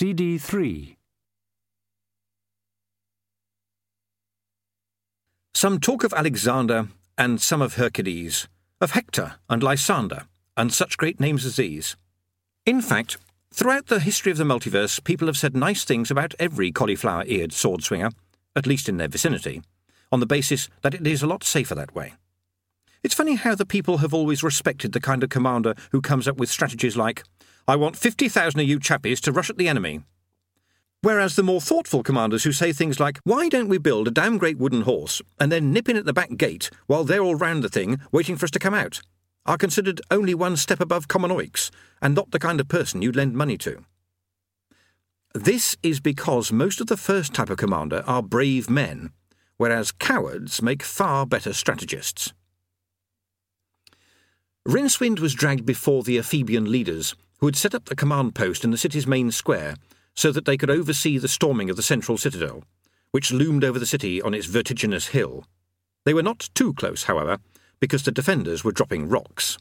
CD 3. Some talk of Alexander and some of Hercules, of Hector and Lysander, and such great names as these. In fact, throughout the history of the multiverse, people have said nice things about every cauliflower eared sword swinger, at least in their vicinity, on the basis that it is a lot safer that way. It's funny how the people have always respected the kind of commander who comes up with strategies like, I want 50,000 of you chappies to rush at the enemy. Whereas the more thoughtful commanders who say things like, Why don't we build a damn great wooden horse and then nip in at the back gate while they're all round the thing waiting for us to come out, are considered only one step above commonoics and not the kind of person you'd lend money to. This is because most of the first type of commander are brave men, whereas cowards make far better strategists. Rincewind was dragged before the Ephebian leaders, who had set up the command post in the city's main square so that they could oversee the storming of the central citadel, which loomed over the city on its vertiginous hill. They were not too close, however, because the defenders were dropping rocks.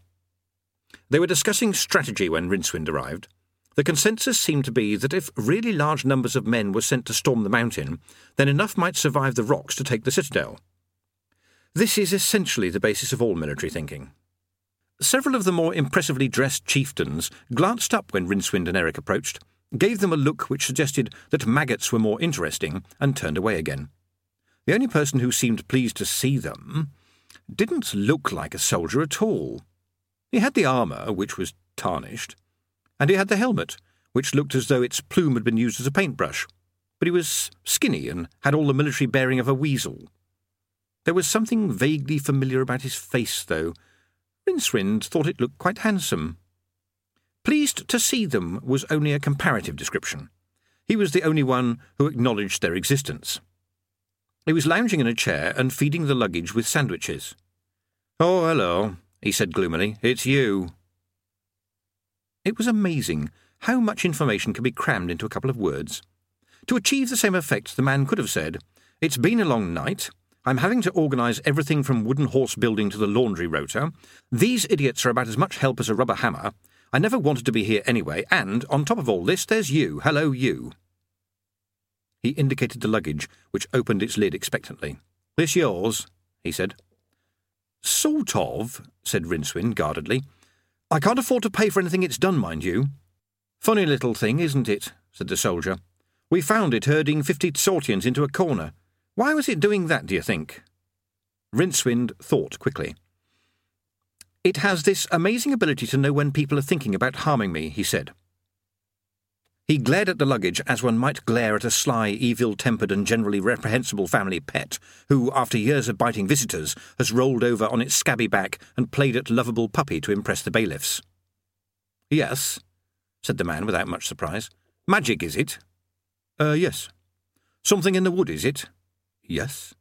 They were discussing strategy when Rincewind arrived. The consensus seemed to be that if really large numbers of men were sent to storm the mountain, then enough might survive the rocks to take the citadel. This is essentially the basis of all military thinking. Several of the more impressively dressed chieftains glanced up when Rincewind and Eric approached, gave them a look which suggested that maggots were more interesting, and turned away again. The only person who seemed pleased to see them didn't look like a soldier at all. He had the armour, which was tarnished, and he had the helmet, which looked as though its plume had been used as a paintbrush, but he was skinny and had all the military bearing of a weasel. There was something vaguely familiar about his face, though, Rincewind thought it looked quite handsome. Pleased to see them was only a comparative description. He was the only one who acknowledged their existence. He was lounging in a chair and feeding the luggage with sandwiches. Oh, hello, he said gloomily. It's you. It was amazing how much information can be crammed into a couple of words. To achieve the same effect, the man could have said, It's been a long night. I'm having to organise everything from wooden horse building to the laundry rota. These idiots are about as much help as a rubber hammer. I never wanted to be here anyway, and on top of all this, there's you. Hello, you. He indicated the luggage, which opened its lid expectantly. This yours? he said. Sort of, said Rincewind guardedly. I can't afford to pay for anything it's done, mind you. Funny little thing, isn't it? said the soldier. We found it herding fifty Tsortians into a corner. Why was it doing that, do you think? Rincewind thought quickly. It has this amazing ability to know when people are thinking about harming me, he said. He glared at the luggage as one might glare at a sly, evil tempered, and generally reprehensible family pet, who, after years of biting visitors, has rolled over on its scabby back and played at lovable puppy to impress the bailiffs. Yes, said the man without much surprise. Magic, is it? Uh, yes. Something in the wood, is it? Yes.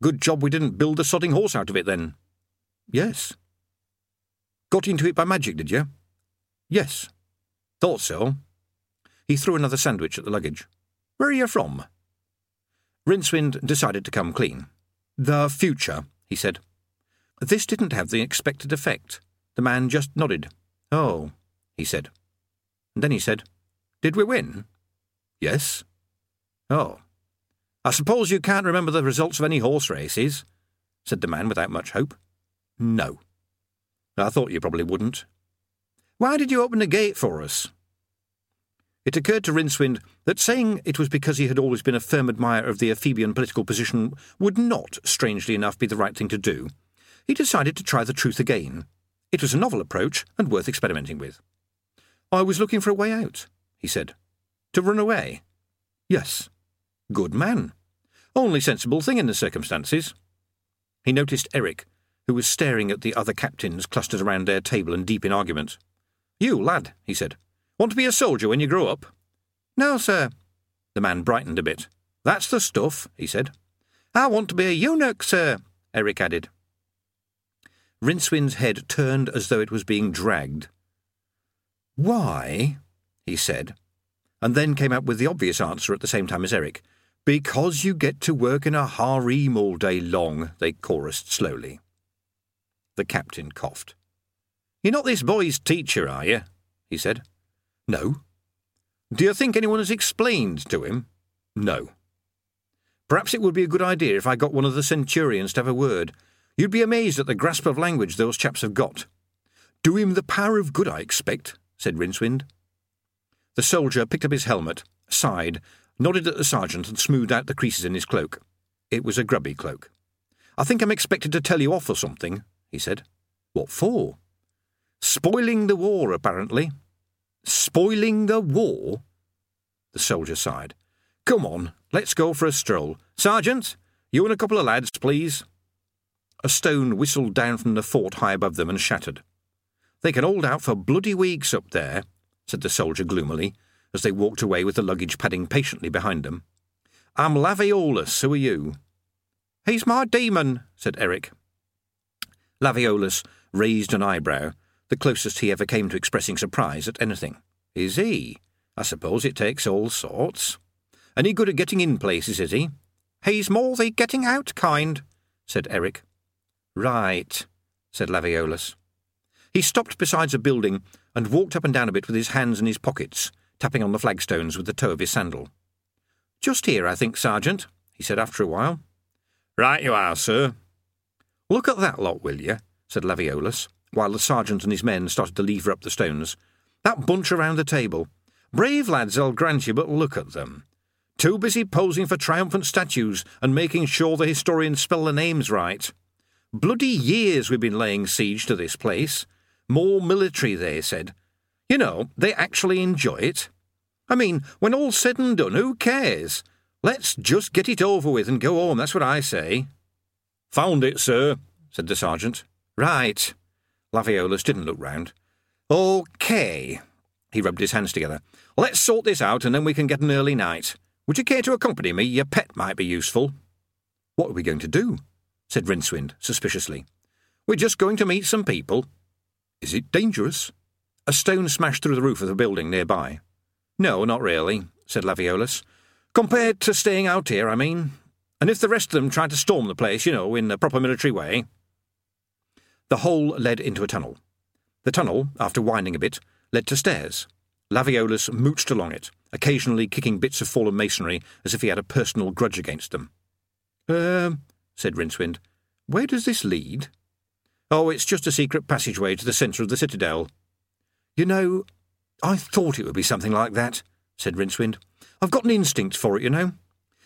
Good job we didn't build a sodding horse out of it then. Yes. Got into it by magic, did you? Yes. Thought so. He threw another sandwich at the luggage. Where are you from? Rincewind decided to come clean. The future, he said. This didn't have the expected effect. The man just nodded. Oh, he said. And then he said, Did we win? Yes. Oh. I suppose you can't remember the results of any horse races, said the man without much hope. No. I thought you probably wouldn't. Why did you open the gate for us? It occurred to Rincewind that saying it was because he had always been a firm admirer of the Ephebian political position would not, strangely enough, be the right thing to do. He decided to try the truth again. It was a novel approach and worth experimenting with. I was looking for a way out, he said. To run away? Yes. Good man. Only sensible thing in the circumstances. He noticed Eric, who was staring at the other captains clustered around their table and deep in argument. You, lad, he said, want to be a soldier when you grow up? No, sir. The man brightened a bit. That's the stuff, he said. I want to be a eunuch, sir, Eric added. Rincewind's head turned as though it was being dragged. Why? he said, and then came up with the obvious answer at the same time as Eric. Because you get to work in a harem all day long, they chorused slowly. The captain coughed. You're not this boy's teacher, are you? he said. No. Do you think anyone has explained to him? No. Perhaps it would be a good idea if I got one of the centurions to have a word. You'd be amazed at the grasp of language those chaps have got. Do him the power of good, I expect, said Rincewind. The soldier picked up his helmet, sighed, nodded at the sergeant, and smoothed out the creases in his cloak. It was a grubby cloak. I think I'm expected to tell you off or something, he said. What for? Spoiling the war, apparently. Spoiling the war? The soldier sighed. Come on, let's go for a stroll. Sergeant, you and a couple of lads, please. A stone whistled down from the fort high above them and shattered. They can hold out for bloody weeks up there, said the soldier gloomily, as they walked away with the luggage padding patiently behind them. I'm Lavaeolus, who are you? He's my demon, said Eric. Lavaeolus raised an eyebrow, the closest he ever came to expressing surprise at anything. Is he? I suppose it takes all sorts. Any good at getting in places, is he? He's more the getting out kind, said Eric. Right, said Lavaeolus. He stopped beside a building and walked up and down a bit with his hands in his pockets, tapping on the flagstones with the toe of his sandal. Just here, I think, Sergeant, he said after a while. Right you are, sir. Look at that lot, will you? said Lavaeolus, while the sergeant and his men started to lever up the stones. That bunch around the table. Brave lads, I'll grant you, but look at them. Too busy posing for triumphant statues and making sure the historians spell the names right. Bloody years we've been laying siege to this place. More military, they said. You know, they actually enjoy it. I mean, when all's said and done, who cares? Let's just get it over with and go home, that's what I say. Found it, sir, said the sergeant. Right. Lavaeolus didn't look round. OK. He rubbed his hands together. Let's sort this out and then we can get an early night. Would you care to accompany me? Your pet might be useful. What are we going to do? said Rincewind suspiciously. We're just going to meet some people. Is it dangerous? A stone smashed through the roof of the building nearby. No, not really, said Lavaeolus. Compared to staying out here, I mean. And if the rest of them tried to storm the place, you know, in the proper military way. The hole led into a tunnel. The tunnel, after winding a bit, led to stairs. Lavaeolus mooched along it, occasionally kicking bits of fallen masonry as if he had a personal grudge against them. Er, said Rincewind, where does this lead? Oh, it's just a secret passageway to the centre of the citadel. You know, I thought it would be something like that, said Rincewind. I've got an instinct for it, you know.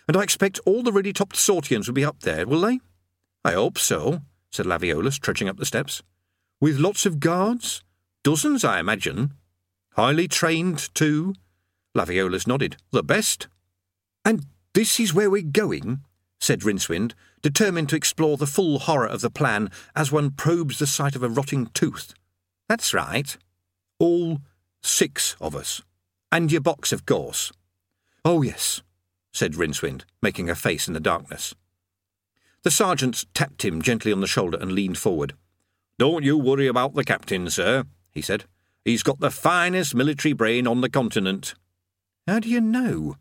And I expect all the ready topped Tsortians will be up there, will they? I hope so, said Lavaeolus, trudging up the steps. With lots of guards? Dozens, I imagine. Highly trained, too? Lavaeolus nodded. The best. And this is where we're going? said Rincewind, determined to explore the full horror of the plan as one probes the site of a rotting tooth. That's right. All six of us. And your box, of course. Oh, yes, said Rincewind, making a face in the darkness. The sergeant tapped him gently on the shoulder and leaned forward. Don't you worry about the captain, sir, he said. He's got the finest military brain on the continent. How do you know?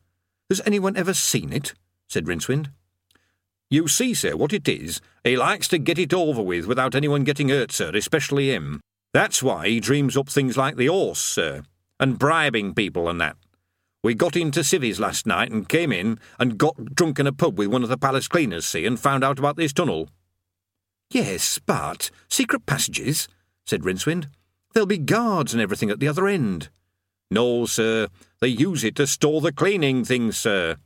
Has anyone ever seen it? said Rincewind. You see, sir, what it is. He likes to get it over with without anyone getting hurt, sir, especially him. That's why he dreams up things like the horse, sir, and bribing people and that. We got into civvies last night and came in and got drunk in a pub with one of the palace cleaners, see, and found out about this tunnel. Yes, but secret passages, said Rincewind. There'll be guards and everything at the other end. No, sir. They use it to store the cleaning things, sir.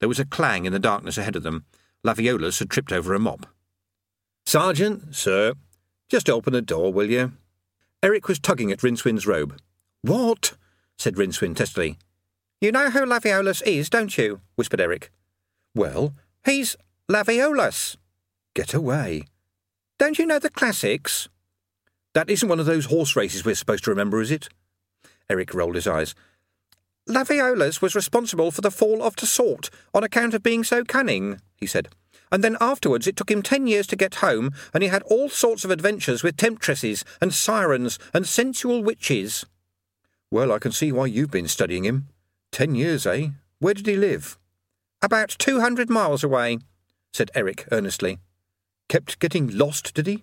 There was a clang in the darkness ahead of them. Lavaeolus had tripped over a mop. Sergeant, sir, just open the door, will you? Eric was tugging at Rincewind's robe. What? said Rincewind testily. You know who Lavaeolus is, don't you? whispered Eric. Well, he's Lavaeolus. Get away. Don't you know the classics? That isn't one of those horse races we're supposed to remember, is it? Eric rolled his eyes. Lavaeolus was responsible for the fall of Tsort on account of being so cunning, he said. And then afterwards it took him ten years to get home, and he had all sorts of adventures with temptresses and sirens and sensual witches. Well, I can see why you've been studying him, Ten years, eh? Where did he live? About two hundred miles away, said Eric earnestly. Kept getting lost, did he?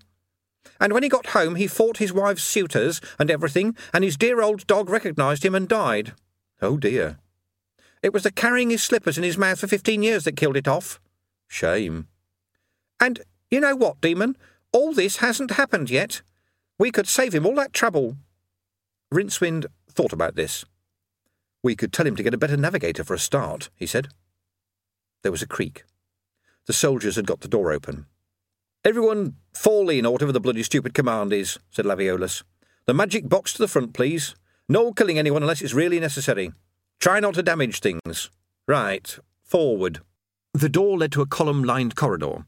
And when he got home, he fought his wife's suitors and everything, and his dear old dog recognised him and died. Oh dear. It was the carrying his slippers in his mouth for fifteen years that killed it off. Shame. And you know what, Demon? All this hasn't happened yet. We could save him all that trouble. Rincewind thought about this. We could tell him to get a better navigator for a start, he said. There was a creak. The soldiers had got the door open. Everyone fall in, or whatever the bloody stupid command is, said Lavaeolus. The magic box to the front, please. No killing anyone unless it's really necessary. Try not to damage things. Right, forward. The door led to a column lined corridor.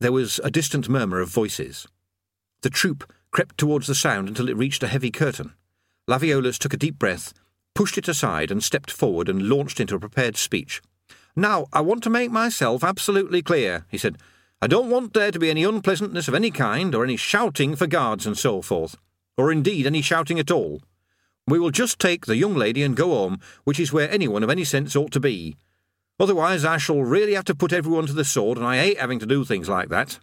There was a distant murmur of voices. The troop crept towards the sound until it reached a heavy curtain. Lavaeolus took a deep breath, pushed it aside, and stepped forward and launched into a prepared speech. Now, I want to make myself absolutely clear, he said. I don't want there to be any unpleasantness of any kind, or any shouting for guards and so forth, or indeed any shouting at all. We will just take the young lady and go home, which is where anyone of any sense ought to be. Otherwise, I shall really have to put everyone to the sword, and I hate having to do things like that.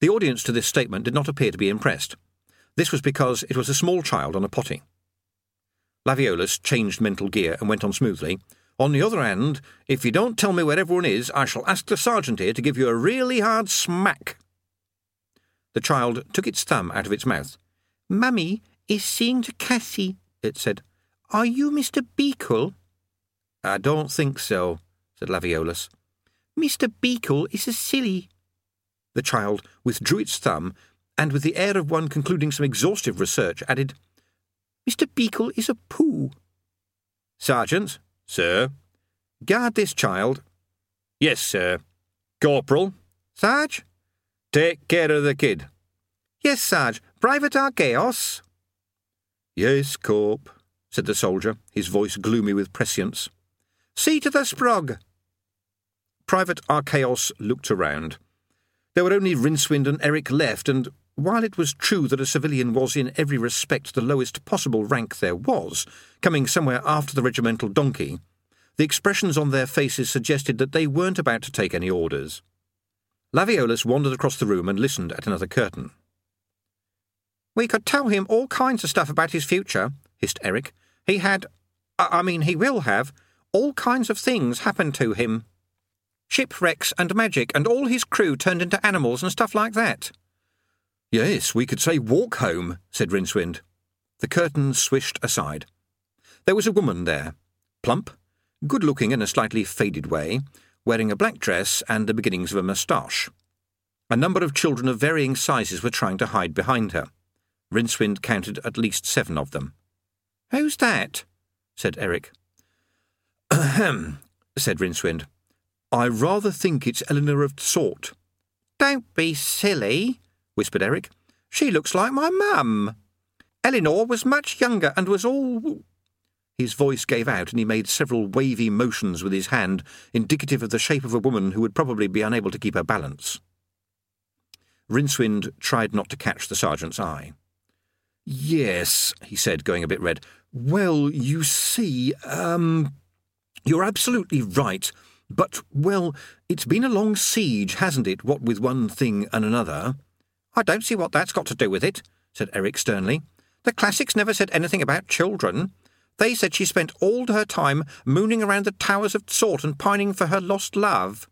The audience to this statement did not appear to be impressed. This was because it was a small child on a potty. Lavaeolus changed mental gear and went on smoothly. On the other hand, if you don't tell me where everyone is, I shall ask the sergeant here to give you a really hard smack. The child took its thumb out of its mouth. Mummy is seeing to Cassie, it said. Are you Mr. Beekle? I don't think so, said Lavaeolus. Mr. Beekle is a silly. The child withdrew its thumb, and with the air of one concluding some exhaustive research, added, Mr. Beekle is a pooh. Sergeant, Sir. Guard this child. Yes, sir. Corporal. Sarge? Take care of the kid. Yes, Sarge. Private Archaeos? Yes, Corp, said the soldier, his voice gloomy with prescience. See to the sprog. Private Archaos looked around. There were only Rincewind and Eric left, and while it was true that a civilian was in every respect the lowest possible rank there was, coming somewhere after the regimental donkey, the expressions on their faces suggested that they weren't about to take any orders. Lavaeolus wandered across the room and listened at another curtain. We could tell him all kinds of stuff about his future, hissed Eric. He had, I mean, he will have, all kinds of things happened to him. Shipwrecks and magic, and all his crew turned into animals and stuff like that. Yes, we could say walk home, said Rincewind. The curtains swished aside. There was a woman there, plump, good looking in a slightly faded way, wearing a black dress and the beginnings of a moustache. A number of children of varying sizes were trying to hide behind her. Rincewind counted at least seven of them. Who's that? said Eric. Ahem, said Rincewind. I rather think it's Elenor of Tsort. Don't be silly, whispered Eric. She looks like my mum. Elenor was much younger and was all. His voice gave out, and he made several wavy motions with his hand, indicative of the shape of a woman who would probably be unable to keep her balance. Rincewind tried not to catch the sergeant's eye. Yes, he said, going a bit red. Well, you see, um, you're absolutely right. But, well, it's been a long siege, hasn't it, what with one thing and another? I don't see what that's got to do with it, said Eric sternly. The classics never said anything about children. They said she spent all her time mooning around the towers of Tsort and pining for her lost love.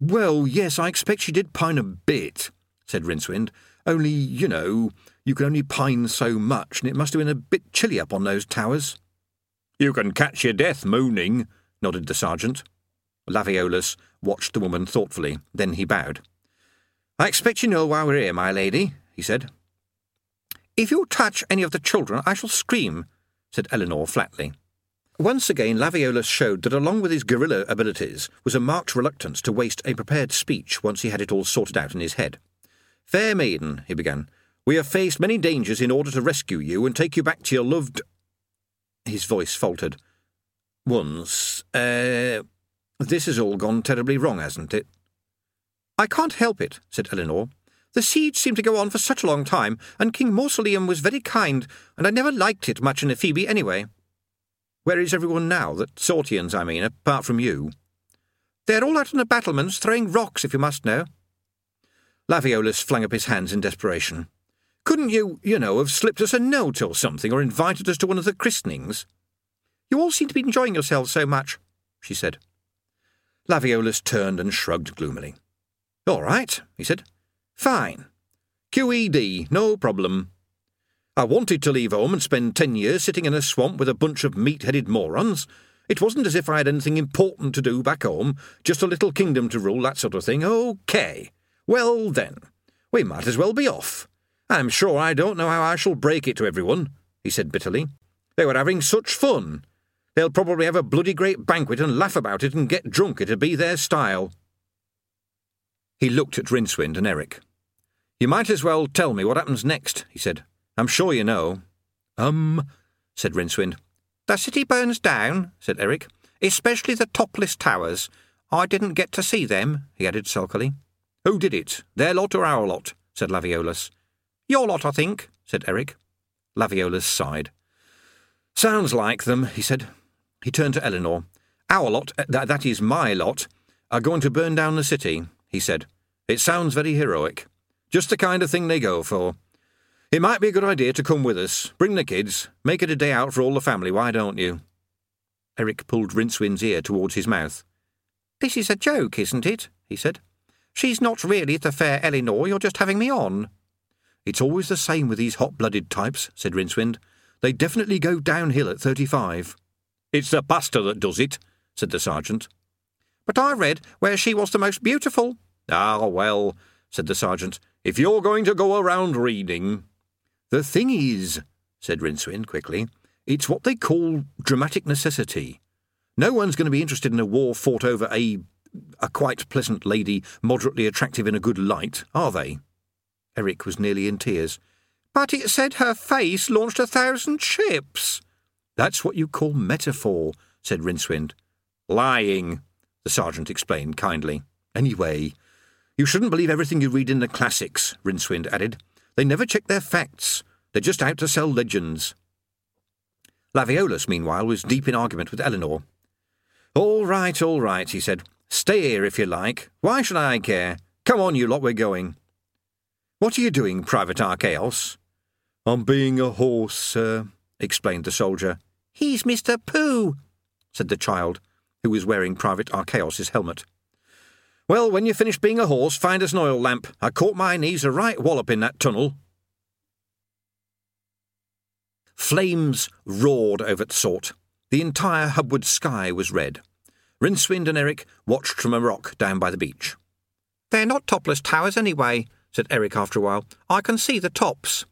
Well, yes, I expect she did pine a bit, said Rincewind. Only, you know, you can only pine so much, and it must have been a bit chilly up on those towers. You can catch your death mooning, nodded the sergeant. Lavaeolus watched the woman thoughtfully, then he bowed. I expect you know why we're here, my lady, he said. If you touch any of the children, I shall scream, said Elenor flatly. Once again, Lavaeolus showed that along with his guerrilla abilities was a marked reluctance to waste a prepared speech once he had it all sorted out in his head. Fair maiden, he began, we have faced many dangers in order to rescue you and take you back to your loved. His voice faltered. Once, uh, this has all gone terribly wrong, hasn't it? I can't help it, said Elenor. The siege seemed to go on for such a long time, and King Mausoleum was very kind, and I never liked it much in Ephebe anyway. Where is everyone now, the Tsortians, I mean, apart from you? They're all out on the battlements, throwing rocks, if you must know. Lavaeolus flung up his hands in desperation. Couldn't you, you know, have slipped us a note or something, or invited us to one of the christenings? You all seem to be enjoying yourselves so much, she said. Lavaeolus turned and shrugged gloomily. All right, he said. Fine. QED, no problem. I wanted to leave home and spend ten years sitting in a swamp with a bunch of meat-headed morons. It wasn't as if I had anything important to do back home, just a little kingdom to rule, that sort of thing. OK. Well, then, we might as well be off. I'm sure I don't know how I shall break it to everyone, he said bitterly. They were having such fun. They'll probably have a bloody great banquet and laugh about it and get drunk. It'll be their style. He looked at Rincewind and Eric. You might as well tell me what happens next, he said. I'm sure you know. Um, said Rincewind. The city burns down, said Eric, especially the topless towers. I didn't get to see them, he added sulkily. Who did it? Their lot or our lot? said Lavaeolus. Your lot, I think, said Eric. Lavaeolus sighed. Sounds like them, he said. He turned to Elenor. Our lot, uh, th- that is my lot, are going to burn down the city, he said. It sounds very heroic. Just the kind of thing they go for. It might be a good idea to come with us. Bring the kids. Make it a day out for all the family, why don't you? Eric pulled Rincewind's ear towards his mouth. This is a joke, isn't it? he said. She's not really the fair Elenor, you're just having me on. It's always the same with these hot-blooded types, said Rincewind. They definitely go downhill at thirty-five. It's the pasta that does it, said the sergeant. But I read where she was the most beautiful. Ah, well, said the sergeant, if you're going to go around reading. The thing is, said Rincewind quickly, it's what they call dramatic necessity. No one's going to be interested in a war fought over a a quite pleasant lady, moderately attractive in a good light, are they? Eric was nearly in tears. But it said her face launched a thousand ships. That's what you call metaphor, said Rincewind. Lying, the sergeant explained kindly. Anyway, you shouldn't believe everything you read in the classics, Rincewind added. They never check their facts. They're just out to sell legends. Lavaeolus, meanwhile, was deep in argument with Elenor. All right, all right, he said. Stay here if you like. Why should I care? Come on, you lot, we're going. What are you doing, Private Archaeos? I'm being a horse, sir, explained the soldier. He's Mr. Pooh, said the child, who was wearing Private Archaeos's helmet. Well, when you finish being a horse, find us an oil lamp. I caught my knees a right wallop in that tunnel. Flames roared over Tsort. The entire Hubward sky was red. Rincewind and Eric watched from a rock down by the beach. They're not topless towers anyway, said Eric after a while. I can see the tops.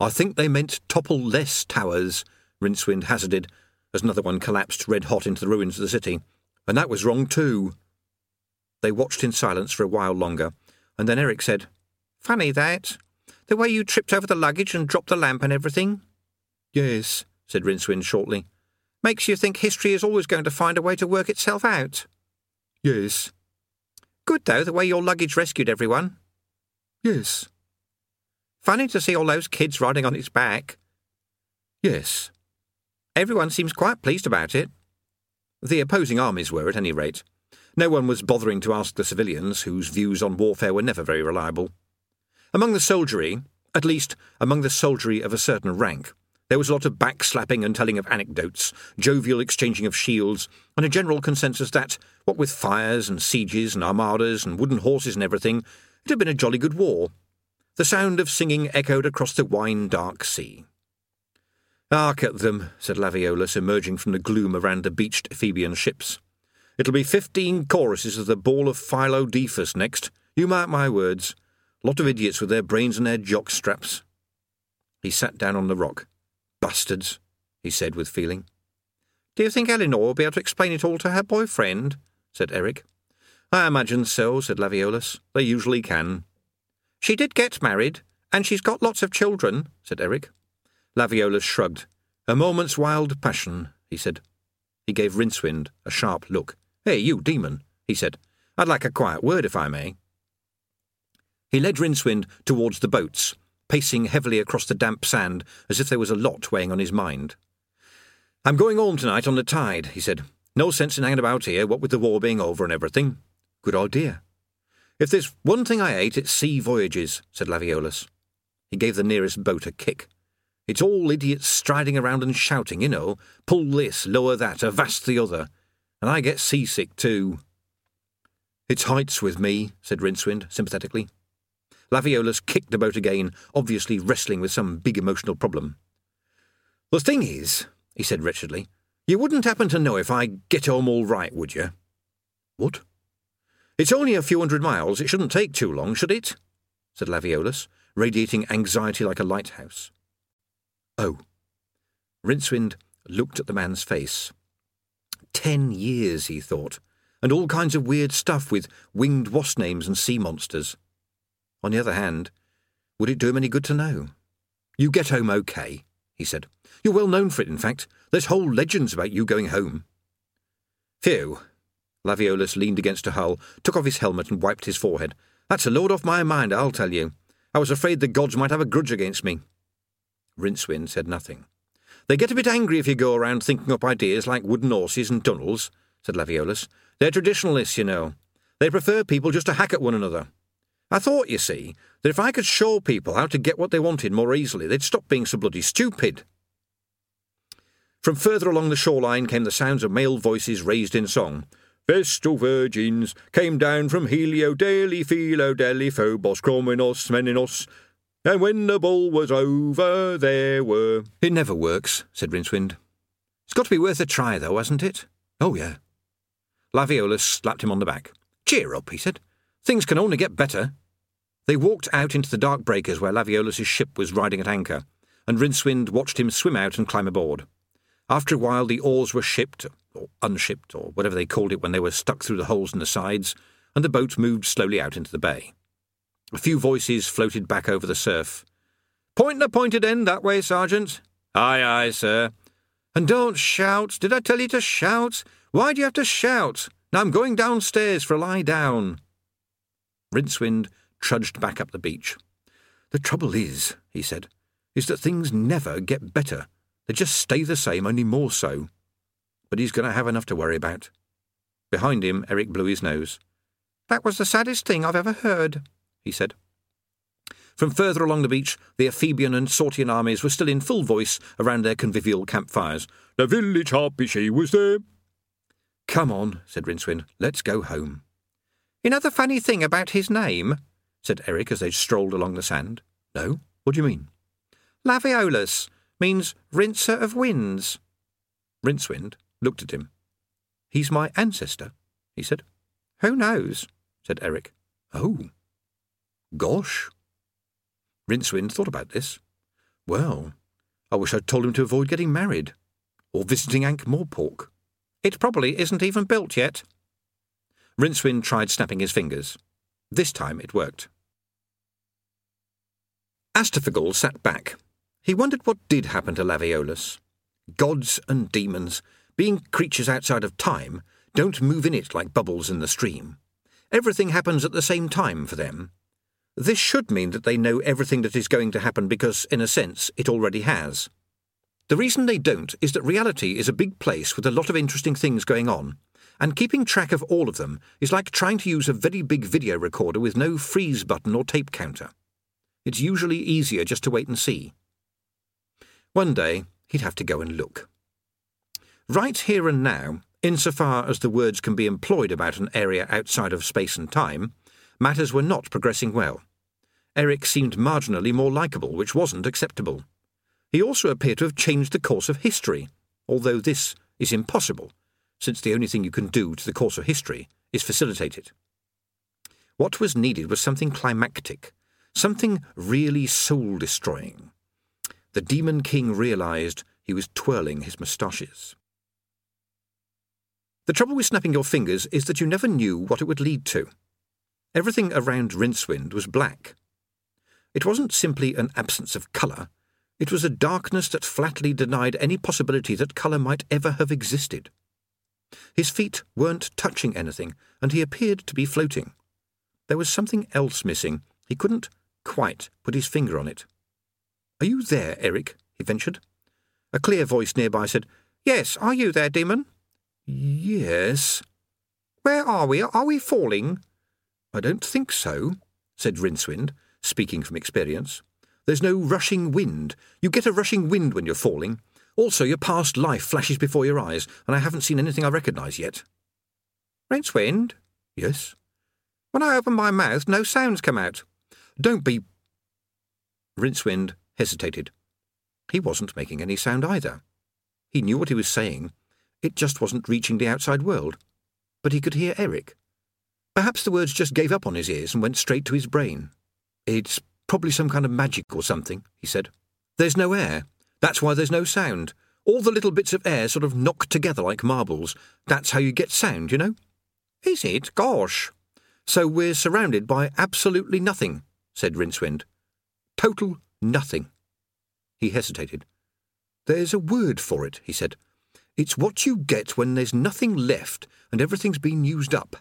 I think they meant topple-less towers, Rincewind hazarded, as another one collapsed red hot into the ruins of the city. And that was wrong too. They watched in silence for a while longer, and then Eric said, Funny that. The way you tripped over the luggage and dropped the lamp and everything. Yes, said Rincewind shortly. Makes you think history is always going to find a way to work itself out. Yes. Good, though, the way your luggage rescued everyone. Yes. Funny to see all those kids riding on its back. Yes. Everyone seems quite pleased about it. The opposing armies were, at any rate. No one was bothering to ask the civilians, whose views on warfare were never very reliable. Among the soldiery, at least among the soldiery of a certain rank, there was a lot of backslapping and telling of anecdotes, jovial exchanging of shields, and a general consensus that, what with fires and sieges and armadas and wooden horses and everything, it had been a jolly good war. The sound of singing echoed across the wine dark sea. Hark at them, said Lavaeolus, emerging from the gloom around the beached Ephebian ships. It'll be fifteen choruses of the Ball of Philodefus next. You mark my words. Lot of idiots with their brains and their jock straps. He sat down on the rock. Bastards, he said with feeling. Do you think Elenor will be able to explain it all to her boyfriend? said Eric. I imagine so, said Lavaeolus. They usually can. She did get married, and she's got lots of children, said Eric. Lavaeolus shrugged. A moment's wild passion, he said. He gave Rincewind a sharp look. Hey, you demon, he said. I'd like a quiet word, if I may. He led Rincewind towards the boats, pacing heavily across the damp sand as if there was a lot weighing on his mind. I'm going home tonight on the tide, he said. No sense in hanging about here, what with the war being over and everything. Good idea. If there's one thing I hate, it's sea voyages, said Lavaeolus. He gave the nearest boat a kick. It's all idiots striding around and shouting, you know, pull this, lower that, avast the other. And I get seasick too. It's heights with me, said Rincewind sympathetically. Lavaeolus kicked the boat again, obviously wrestling with some big emotional problem. The thing is, he said wretchedly, you wouldn't happen to know if I get home all right, would you? What? It's only a few hundred miles. It shouldn't take too long, should it? said Lavaeolus, radiating anxiety like a lighthouse. Oh. Rincewind looked at the man's face. Ten years, he thought, and all kinds of weird stuff with winged wasp names and sea monsters. On the other hand, would it do him any good to know? You get home okay, he said. You're well known for it, in fact. There's whole legends about you going home. Phew. Lavaeolus leaned against a hull, took off his helmet, and wiped his forehead. That's a load off my mind, I'll tell you. I was afraid the gods might have a grudge against me. Rincewind said nothing. They get a bit angry if you go around thinking up ideas like wooden horses and tunnels, said Lavaeolus. They're traditionalists, you know. They prefer people just to hack at one another. I thought, you see, that if I could show people how to get what they wanted more easily, they'd stop being so bloody stupid. From further along the shoreline came the sounds of male voices raised in song. Vestal virgins came down from Helio, Deli, Philo, Deli, Phobos, Chrominos, Meninos, and when the ball was over, there were. It never works, said Rincewind. It's got to be worth a try, though, hasn't it? Oh, yeah. Lavaeolus slapped him on the back. Cheer up, he said. Things can only get better. They walked out into the dark breakers where Lavaeolus's ship was riding at anchor, and Rincewind watched him swim out and climb aboard. After a while, the oars were shipped, or unshipped, or whatever they called it when they were stuck through the holes in the sides, and the boat moved slowly out into the bay. A few voices floated back over the surf. Point the pointed end that way, Sergeant. Aye, aye, sir. And don't shout. Did I tell you to shout? Why do you have to shout? Now I'm going downstairs for a lie down. Rincewind trudged back up the beach. The trouble is, he said, is that things never get better. They just stay the same, only more so. But he's going to have enough to worry about. Behind him, Eric blew his nose. That was the saddest thing I've ever heard, he said. From further along the beach, the Ephebian and Tsortian armies were still in full voice around their convivial campfires. The village harpy she was there. Come on, said Rincewind, let's go home. Another funny thing about his name? said Eric as they strolled along the sand. No? What do you mean? Lavaeolus means rinser of winds. Rincewind looked at him. He's my ancestor, he said. Who knows? said Eric. Oh. Gosh. Rincewind thought about this. Well, I wish I'd told him to avoid getting married, or visiting Ankh-Morpork. It probably isn't even built yet, Rincewind tried snapping his fingers. This time it worked. Astfgl sat back. He wondered what did happen to Lavaeolus. Gods and demons, being creatures outside of time, don't move in it like bubbles in the stream. Everything happens at the same time for them. This should mean that they know everything that is going to happen because, in a sense, it already has. The reason they don't is that reality is a big place with a lot of interesting things going on, and keeping track of all of them is like trying to use a very big video recorder with no freeze button or tape counter. It's usually easier just to wait and see. One day, he'd have to go and look. Right here and now, insofar as the words can be employed about an area outside of space and time, matters were not progressing well. Eric seemed marginally more likeable, which wasn't acceptable. He also appeared to have changed the course of history, although this is impossible since the only thing you can do to the course of history is facilitate it. What was needed was something climactic, something really soul destroying. The Demon King realized he was twirling his moustaches. The trouble with snapping your fingers is that you never knew what it would lead to. Everything around Rincewind was black. It wasn't simply an absence of colour, it was a darkness that flatly denied any possibility that colour might ever have existed. His feet weren't touching anything, and he appeared to be floating. There was something else missing. He couldn't quite put his finger on it. Are you there, Eric? he ventured. A clear voice nearby said, Yes, are you there, demon? Yes. Where are we? Are we falling? I don't think so, said Rincewind, speaking from experience. There's no rushing wind. You get a rushing wind when you're falling. Also, your past life flashes before your eyes, and I haven't seen anything I recognise yet. Rincewind? Yes? When I open my mouth, no sounds come out. Don't be. Rincewind hesitated. He wasn't making any sound either. He knew what he was saying. It just wasn't reaching the outside world. But he could hear Eric. Perhaps the words just gave up on his ears and went straight to his brain. It's probably some kind of magic or something, he said. There's no air. That's why there's no sound. All the little bits of air sort of knock together like marbles. That's how you get sound, you know? Is it? Gosh. So we're surrounded by absolutely nothing, said Rincewind. Total nothing. He hesitated. There's a word for it, he said. It's what you get when there's nothing left and everything's been used up.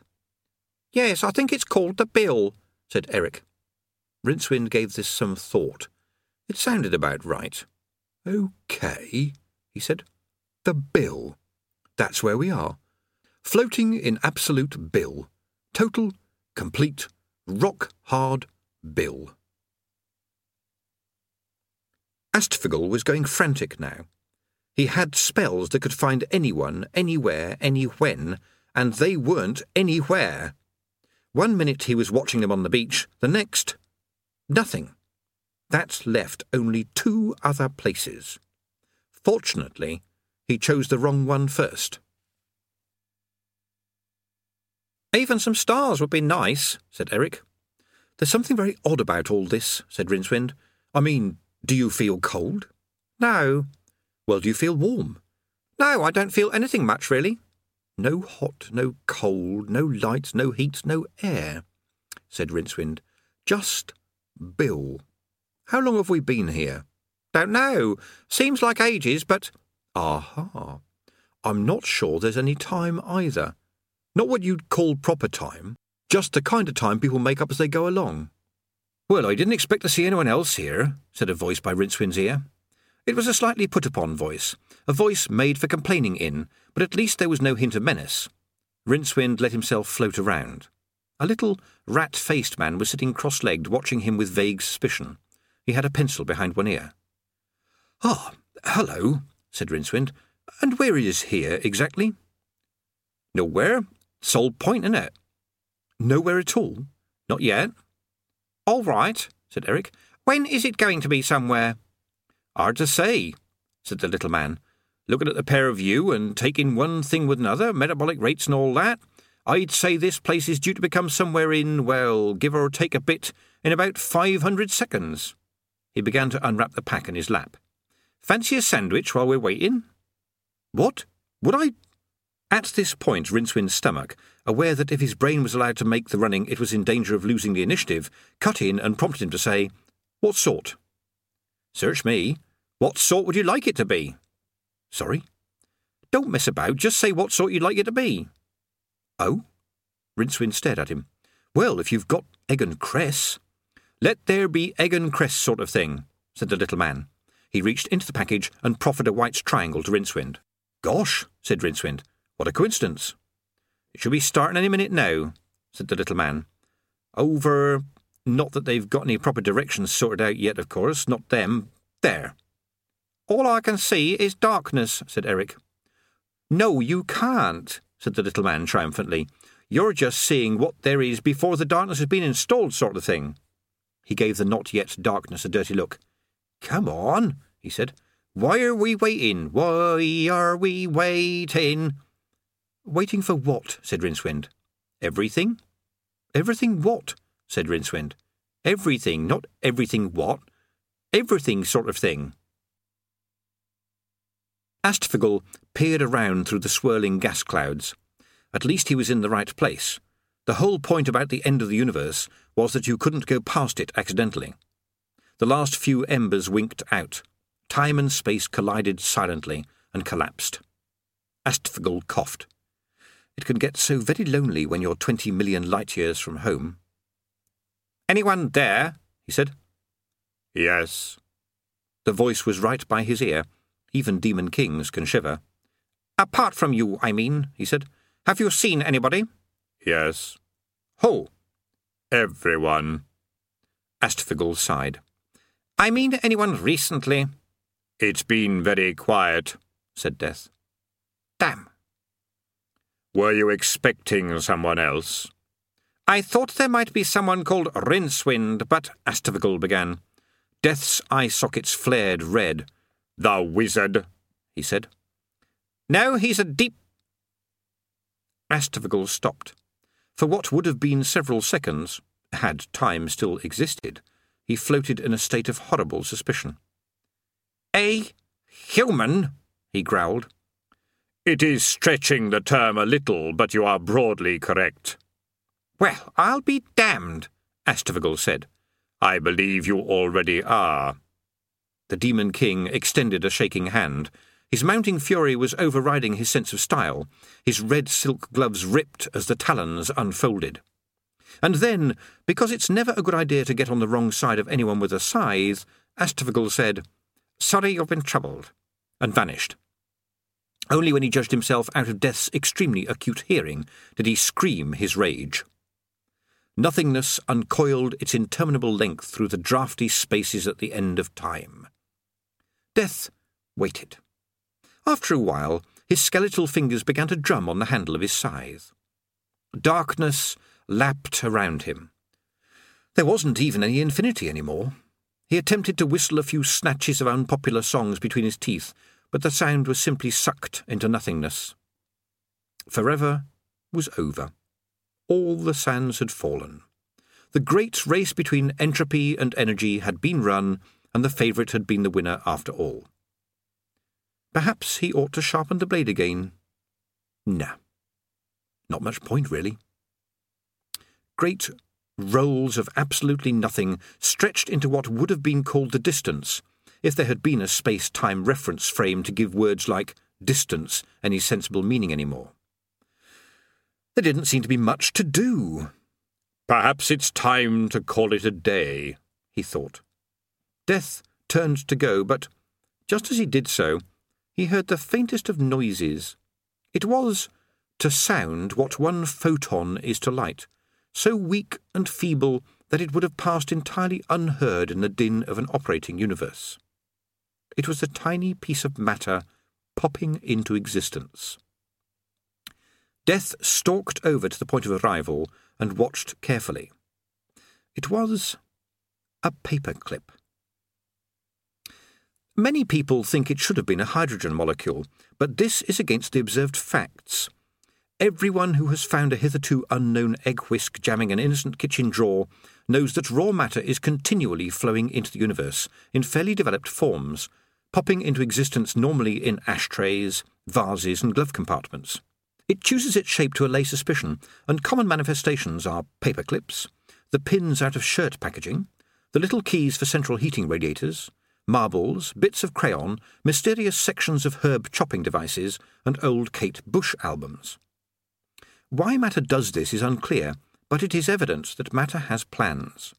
Yes, I think it's called the bill, said Eric. Rincewind gave this some thought. It sounded about right. OK, he said. The bill. That's where we are. Floating in absolute bill. Total, complete, rock hard bill. Astfgl was going frantic now. He had spells that could find anyone, anywhere, anywhen, and they weren't anywhere. One minute he was watching them on the beach, the next, nothing. That left only two other places. Fortunately, he chose the wrong one first. Even some stars would be nice, said Eric. There's something very odd about all this, said Rincewind. I mean, do you feel cold? No. Well, do you feel warm? No, I don't feel anything much, really. No hot, no cold, no light, no heat, no air, said Rincewind. Just Bill. How long have we been here? Don't know. Seems like ages, but. Aha. I'm not sure there's any time either. Not what you'd call proper time, just the kind of time people make up as they go along. Well, I didn't expect to see anyone else here, said a voice by Rincewind's ear. It was a slightly put upon voice, a voice made for complaining in, but at least there was no hint of menace. Rincewind let himself float around. A little rat faced man was sitting cross legged, watching him with vague suspicion. He had a pencil behind one ear. Ah, hello, said Rincewind. And where is here exactly? Nowhere. Sole point, innit? Nowhere at all? Not yet. All right, said Eric. When is it going to be somewhere? Hard to say, said the little man. Looking at the pair of you and taking one thing with another, metabolic rates and all that, I'd say this place is due to become somewhere in, well, give or take a bit, in about five hundred seconds. He began to unwrap the pack in his lap. Fancy a sandwich while we're waiting? What? Would I? At this point, Rincewind's stomach, aware that if his brain was allowed to make the running it was in danger of losing the initiative, cut in and prompted him to say, What sort? Search me. What sort would you like it to be? Sorry? Don't mess about, just say what sort you'd like it to be. Oh? Rincewind stared at him. Well, if you've got egg and cress. Let there be egg and cress sort of thing, said the little man. He reached into the package and proffered a white triangle to Rincewind. Gosh, said Rincewind. What a coincidence. It should be starting any minute now, said the little man. Over. Not that they've got any proper directions sorted out yet, of course, not them. There. All I can see is darkness, said Eric. No, you can't, said the little man triumphantly. You're just seeing what there is before the darkness has been installed, sort of thing. He gave the not yet darkness a dirty look. Come on, he said. Why are we waiting? Why are we waiting? Waiting for what? said Rincewind. Everything? Everything what? Said Rincewind. Everything, not everything what. Everything sort of thing. Astfgl peered around through the swirling gas clouds. At least he was in the right place. The whole point about the end of the universe was that you couldn't go past it accidentally. The last few embers winked out. Time and space collided silently and collapsed. Astfgl coughed. It can get so very lonely when you're twenty million light years from home. Anyone there? he said. Yes. The voice was right by his ear. Even demon kings can shiver. Apart from you, I mean, he said. Have you seen anybody? Yes. Who? Everyone. Astfgl sighed. I mean anyone recently. It's been very quiet, said Death. Damn. Were you expecting someone else? I thought there might be someone called Rincewind, but Astfgl began. Death's eye sockets flared red. The wizard, he said. No, he's a deep. Astfgl stopped. For what would have been several seconds, had time still existed, he floated in a state of horrible suspicion. A human, he growled. It is stretching the term a little, but you are broadly correct. Well, I'll be damned, Astfgl said. I believe you already are. The Demon King extended a shaking hand. His mounting fury was overriding his sense of style. His red silk gloves ripped as the talons unfolded. And then, because it's never a good idea to get on the wrong side of anyone with a scythe, Astfgl said, Sorry you've been troubled, and vanished. Only when he judged himself out of death's extremely acute hearing did he scream his rage. Nothingness uncoiled its interminable length through the draughty spaces at the end of time. Death waited. After a while, his skeletal fingers began to drum on the handle of his scythe. Darkness lapped around him. There wasn't even any infinity any more. He attempted to whistle a few snatches of unpopular songs between his teeth, but the sound was simply sucked into nothingness. Forever was over all the sands had fallen. The great race between entropy and energy had been run, and the favourite had been the winner after all. Perhaps he ought to sharpen the blade again. Nah. Not much point, really. Great rolls of absolutely nothing stretched into what would have been called the distance, if there had been a space time reference frame to give words like distance any sensible meaning any more. There didn't seem to be much to do. Perhaps it's time to call it a day, he thought. Death turned to go, but just as he did so, he heard the faintest of noises. It was to sound what one photon is to light, so weak and feeble that it would have passed entirely unheard in the din of an operating universe. It was a tiny piece of matter popping into existence. Death stalked over to the point of arrival and watched carefully. It was a paperclip. Many people think it should have been a hydrogen molecule, but this is against the observed facts. Everyone who has found a hitherto unknown egg whisk jamming an innocent kitchen drawer knows that raw matter is continually flowing into the universe in fairly developed forms, popping into existence normally in ashtrays, vases, and glove compartments. It chooses its shape to allay suspicion, and common manifestations are paper clips, the pins out of shirt packaging, the little keys for central heating radiators, marbles, bits of crayon, mysterious sections of herb chopping devices, and old Kate Bush albums. Why matter does this is unclear, but it is evident that matter has plans.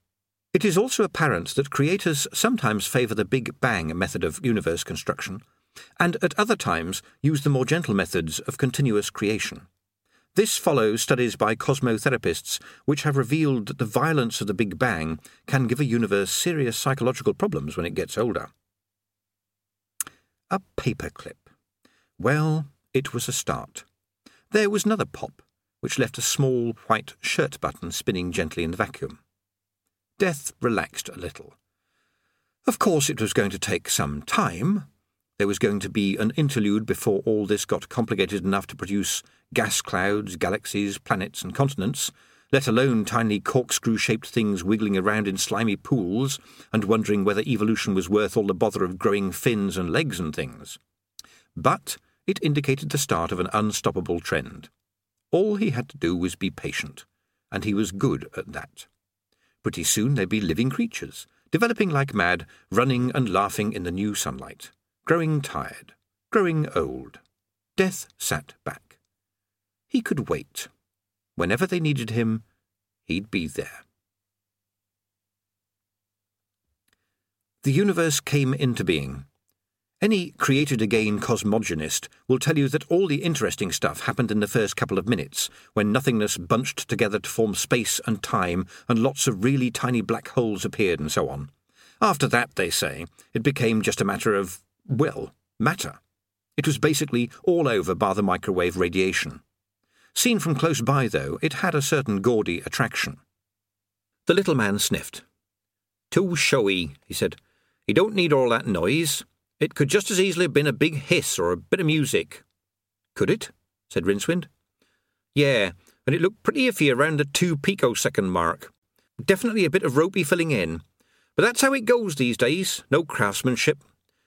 It is also apparent that creators sometimes favour the Big Bang method of universe construction, and at other times use the more gentle methods of continuous creation. This follows studies by cosmotherapists which have revealed that the violence of the Big Bang can give a universe serious psychological problems when it gets older. A paperclip. Well, it was a start. There was another pop, which left a small white shirt button spinning gently in the vacuum. Death relaxed a little. Of course, it was going to take some time, there was going to be an interlude before all this got complicated enough to produce gas clouds, galaxies, planets, and continents, let alone tiny corkscrew shaped things wiggling around in slimy pools and wondering whether evolution was worth all the bother of growing fins and legs and things. But it indicated the start of an unstoppable trend. All he had to do was be patient, and he was good at that. Pretty soon they'd be living creatures, developing like mad, running and laughing in the new sunlight growing tired, growing old. Death sat back. He could wait. Whenever they needed him, he'd be there. The universe came into being. Any created again cosmogonist will tell you that all the interesting stuff happened in the first couple of minutes, when nothingness bunched together to form space and time, and lots of really tiny black holes appeared and so on. After that, they say, it became just a matter of, well, matter. It was basically all over by the microwave radiation. Seen from close by, though, it had a certain gaudy attraction. The little man sniffed. Too showy, he said. You don't need all that noise. It could just as easily have been a big hiss or a bit of music. Could it? said Rincewind. Yeah, and it looked pretty iffy around the two picosecond mark. Definitely a bit of ropey filling in. But that's how it goes these days. No craftsmanship.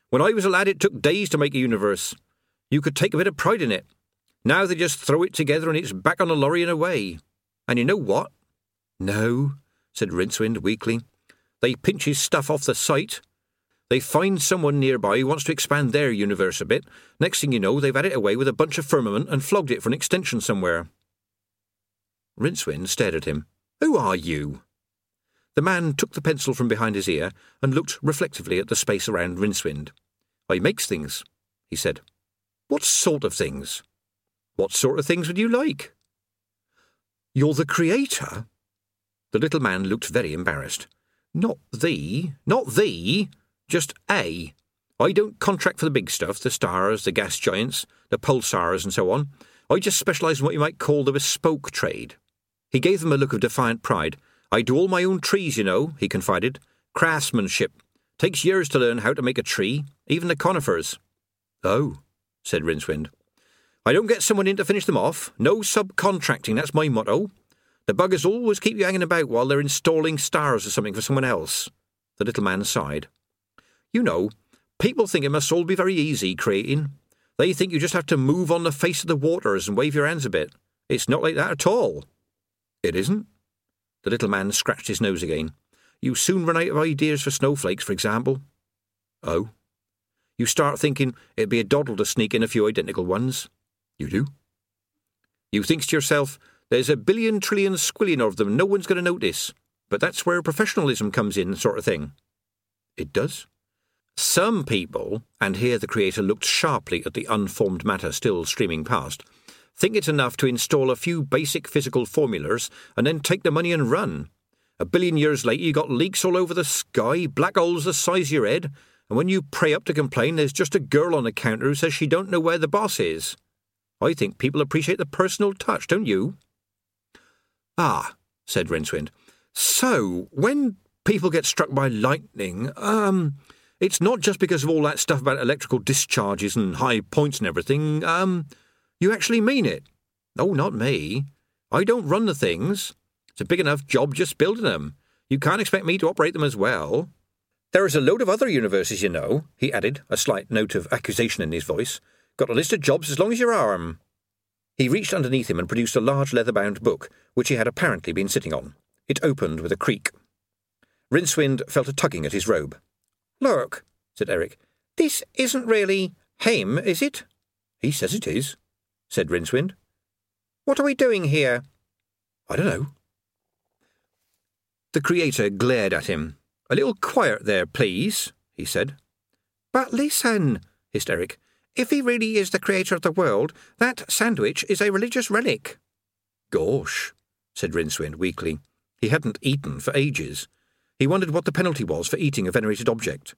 When I was a lad, it took days to make a universe. You could take a bit of pride in it. Now they just throw it together and it's back on a lorry and away. And you know what? No, said Rincewind weakly. They pinch his stuff off the site. They find someone nearby who wants to expand their universe a bit. Next thing you know, they've had it away with a bunch of firmament and flogged it for an extension somewhere. Rincewind stared at him. Who are you? The man took the pencil from behind his ear and looked reflectively at the space around Rincewind. I makes things, he said. What sort of things? What sort of things would you like? You're the creator? The little man looked very embarrassed. Not the, not the, just a. I don't contract for the big stuff, the stars, the gas giants, the pulsars, and so on. I just specialise in what you might call the bespoke trade. He gave them a look of defiant pride I do all my own trees, you know, he confided. Craftsmanship. Takes years to learn how to make a tree, even the conifers. Oh, said Rincewind. I don't get someone in to finish them off. No subcontracting, that's my motto. The buggers always keep you hanging about while they're installing stars or something for someone else. The little man sighed. You know, people think it must all be very easy creating. They think you just have to move on the face of the waters and wave your hands a bit. It's not like that at all. It isn't? The little man scratched his nose again. You soon run out of ideas for snowflakes, for example. Oh? You start thinking it'd be a doddle to sneak in a few identical ones. You do? You thinks to yourself, there's a billion trillion squillion of them, no one's going to notice. But that's where professionalism comes in, sort of thing. It does? Some people, and here the Creator looked sharply at the unformed matter still streaming past, think it's enough to install a few basic physical formulas and then take the money and run. A billion years later, you got leaks all over the sky, black holes the size of your head, and when you pray up to complain, there's just a girl on the counter who says she don't know where the boss is. I think people appreciate the personal touch, don't you? Ah, said Rincewind. So, when people get struck by lightning, um, it's not just because of all that stuff about electrical discharges and high points and everything, um, you actually mean it? Oh, not me. I don't run the things. It's a big enough job just building them. You can't expect me to operate them as well. There is a load of other universes, you know, he added, a slight note of accusation in his voice. Got a list of jobs as long as your arm. He reached underneath him and produced a large leather bound book, which he had apparently been sitting on. It opened with a creak. Rincewind felt a tugging at his robe. Look, said Eric. This isn't really him, is it? He says it is said Rincewind. What are we doing here? I don't know. The Creator glared at him. A little quiet there, please, he said. But listen, hissed Eric. If he really is the creator of the world, that sandwich is a religious relic. Gosh, said Rincewind weakly. He hadn't eaten for ages. He wondered what the penalty was for eating a venerated object.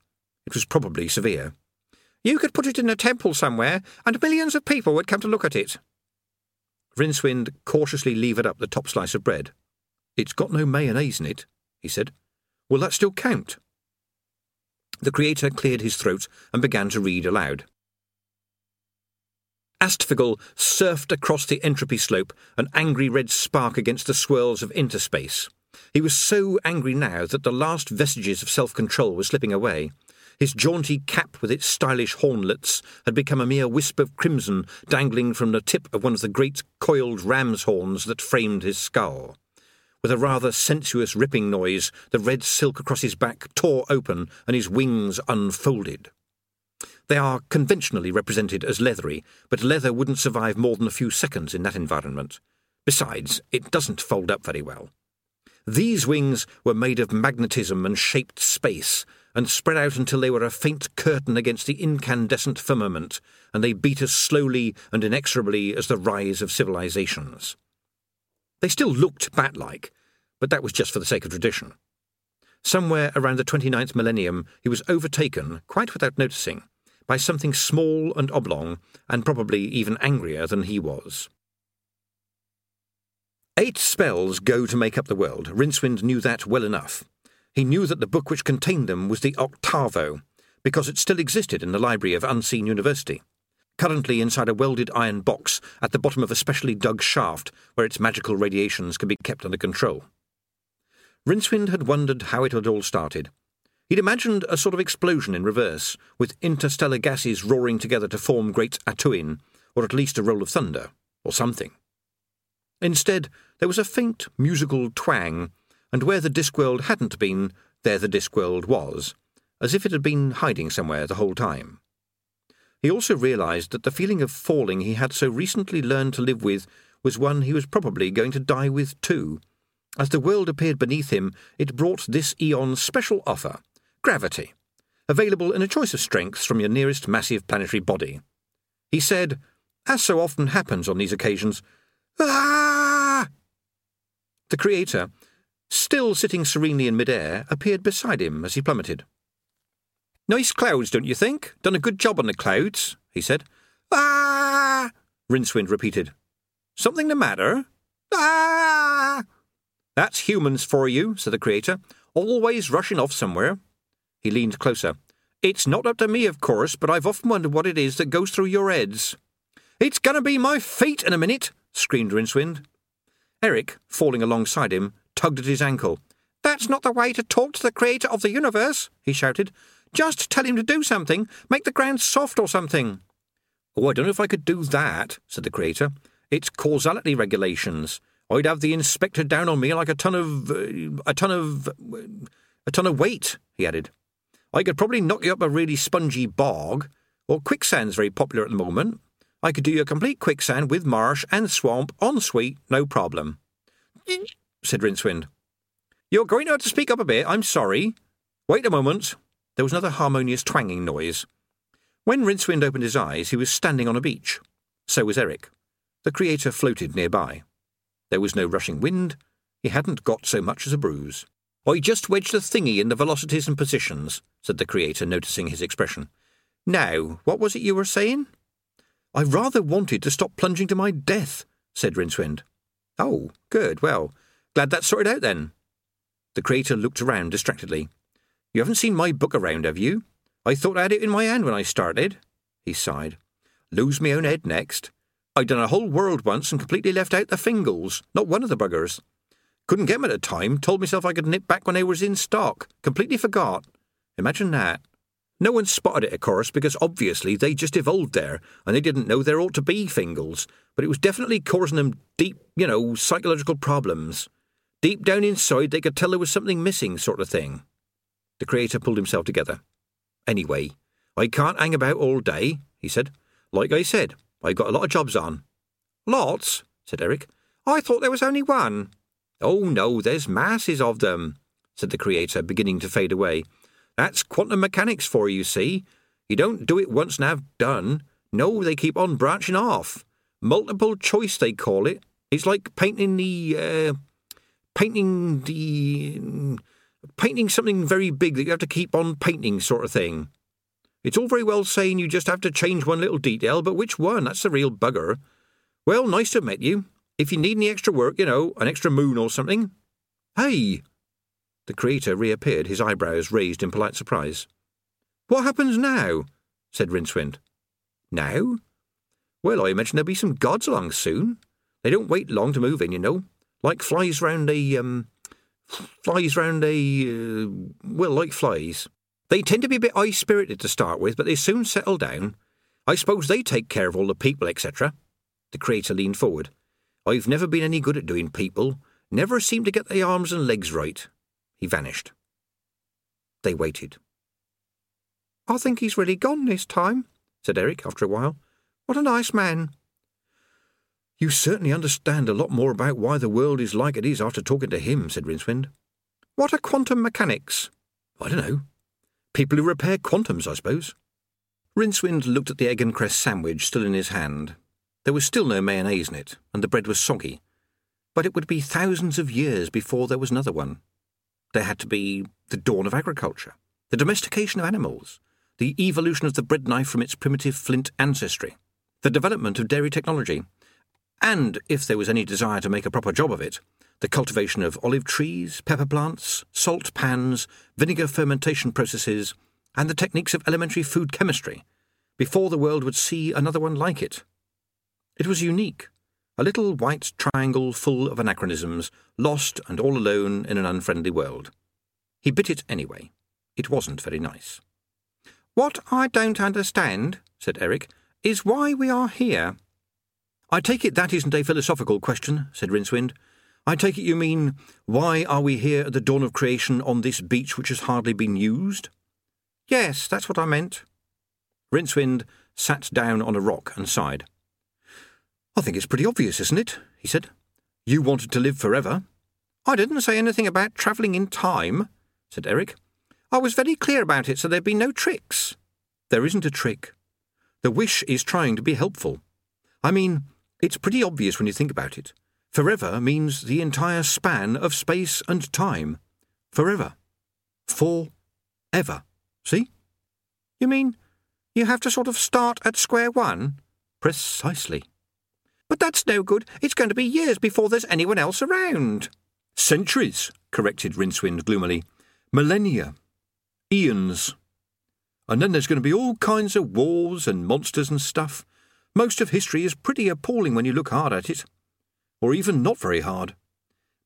It was probably severe. You could put it in a temple somewhere, and millions of people would come to look at it. Rincewind cautiously levered up the top slice of bread. It's got no mayonnaise in it, he said. Will that still count? The Creator cleared his throat and began to read aloud. Astfgl surfed across the entropy slope, an angry red spark against the swirls of interspace. He was so angry now that the last vestiges of self control were slipping away. His jaunty cap with its stylish hornlets had become a mere wisp of crimson dangling from the tip of one of the great coiled ram's horns that framed his skull. With a rather sensuous ripping noise, the red silk across his back tore open and his wings unfolded. They are conventionally represented as leathery, but leather wouldn't survive more than a few seconds in that environment. Besides, it doesn't fold up very well. These wings were made of magnetism and shaped space, and spread out until they were a faint curtain against the incandescent firmament, and they beat as slowly and inexorably as the rise of civilizations. They still looked bat like, but that was just for the sake of tradition. somewhere around the 29th millennium, he was overtaken, quite without noticing, by something small and oblong, and probably even angrier than he was. Eight spells go to make up the world. Rincewind knew that well enough. He knew that the book which contained them was the Octavo, because it still existed in the library of Unseen University, currently inside a welded iron box at the bottom of a specially dug shaft where its magical radiations can be kept under control. Rincewind had wondered how it had all started. He'd imagined a sort of explosion in reverse, with interstellar gases roaring together to form Great A'Tuin, or at least a roll of thunder, or something. Instead, there was a faint musical twang, and where the Discworld hadn't been, there the Discworld was, as if it had been hiding somewhere the whole time. He also realized that the feeling of falling he had so recently learned to live with was one he was probably going to die with too. As the world appeared beneath him, it brought this eon's special offer gravity, available in a choice of strengths from your nearest massive planetary body. He said, as so often happens on these occasions, Ah! The Creator, still sitting serenely in midair, appeared beside him as he plummeted. Nice clouds, don't you think? Done a good job on the clouds, he said. Ah! Rincewind repeated. Something the matter? Ah! That's humans for you, said the Creator, always rushing off somewhere. He leaned closer. It's not up to me, of course, but I've often wondered what it is that goes through your heads. It's going to be my feet in a minute, screamed Rincewind. Eric, falling alongside him, tugged at his ankle. That's not the way to talk to the creator of the universe, he shouted. Just tell him to do something. Make the ground soft or something. Oh, I don't know if I could do that, said the creator. It's causality regulations. I'd have the inspector down on me like a ton of. Uh, a ton of. Uh, a ton of weight, he added. I could probably knock you up a really spongy bog, or quicksand's very popular at the moment. I could do you a complete quicksand with marsh and swamp en suite, no problem. said Rincewind. You're going to have to speak up a bit, I'm sorry. Wait a moment. There was another harmonious twanging noise. When Rincewind opened his eyes, he was standing on a beach. So was Eric. The creator floated nearby. There was no rushing wind. He hadn't got so much as a bruise. I just wedged a thingy in the velocities and positions, said the creator, noticing his expression. Now, what was it you were saying? I rather wanted to stop plunging to my death, said Rincewind. Oh, good. Well, glad that's sorted out then. The creator looked around distractedly. You haven't seen my book around, have you? I thought I had it in my hand when I started. He sighed. Lose me own head next. I'd done a whole world once and completely left out the Fingals, not one of the buggers. Couldn't get 'em at the time, told myself I could nip back when they was in stock. Completely forgot. Imagine that. No one spotted it, of course, because obviously they just evolved there, and they didn't know there ought to be Fingals, but it was definitely causing them deep, you know, psychological problems. Deep down inside, they could tell there was something missing, sort of thing. The creator pulled himself together. Anyway, I can't hang about all day, he said. Like I said, I've got a lot of jobs on. Lots, said Eric. I thought there was only one. Oh, no, there's masses of them, said the creator, beginning to fade away. That's quantum mechanics for you, see? You don't do it once and have done. No, they keep on branching off. Multiple choice, they call it. It's like painting the, uh, painting the, painting something very big that you have to keep on painting, sort of thing. It's all very well saying you just have to change one little detail, but which one? That's the real bugger. Well, nice to have met you. If you need any extra work, you know, an extra moon or something. Hey, the creator reappeared, his eyebrows raised in polite surprise. What happens now? said Rincewind. Now? Well, I imagine there'll be some gods along soon. They don't wait long to move in, you know. Like flies round a, um, flies round a, uh, well, like flies. They tend to be a bit high spirited to start with, but they soon settle down. I suppose they take care of all the people, etc. The creator leaned forward. I've never been any good at doing people, never seemed to get the arms and legs right. He vanished. They waited. I think he's really gone this time, said Eric after a while. What a nice man. You certainly understand a lot more about why the world is like it is after talking to him, said Rincewind. What are quantum mechanics? I don't know. People who repair quantums, I suppose. Rincewind looked at the egg and cress sandwich still in his hand. There was still no mayonnaise in it, and the bread was soggy. But it would be thousands of years before there was another one. There had to be the dawn of agriculture, the domestication of animals, the evolution of the bread knife from its primitive flint ancestry, the development of dairy technology, and, if there was any desire to make a proper job of it, the cultivation of olive trees, pepper plants, salt pans, vinegar fermentation processes, and the techniques of elementary food chemistry, before the world would see another one like it. It was unique, a little white triangle full of anachronisms, lost and all alone in an unfriendly world. He bit it anyway. It wasn't very nice. What I don't understand, said Eric, is why we are here. I take it that isn't a philosophical question, said Rincewind. I take it you mean, why are we here at the dawn of creation on this beach which has hardly been used? Yes, that's what I meant. Rincewind sat down on a rock and sighed. I think it's pretty obvious, isn't it? he said. You wanted to live forever. I didn't say anything about travelling in time, said Eric. I was very clear about it, so there'd be no tricks. There isn't a trick. The wish is trying to be helpful. I mean, it's pretty obvious when you think about it. Forever means the entire span of space and time. Forever. For ever. See? You mean you have to sort of start at square one? Precisely. But that's no good. It's going to be years before there's anyone else around. Centuries, corrected Rincewind gloomily. Millennia. Eons. And then there's going to be all kinds of wars and monsters and stuff. Most of history is pretty appalling when you look hard at it. Or even not very hard.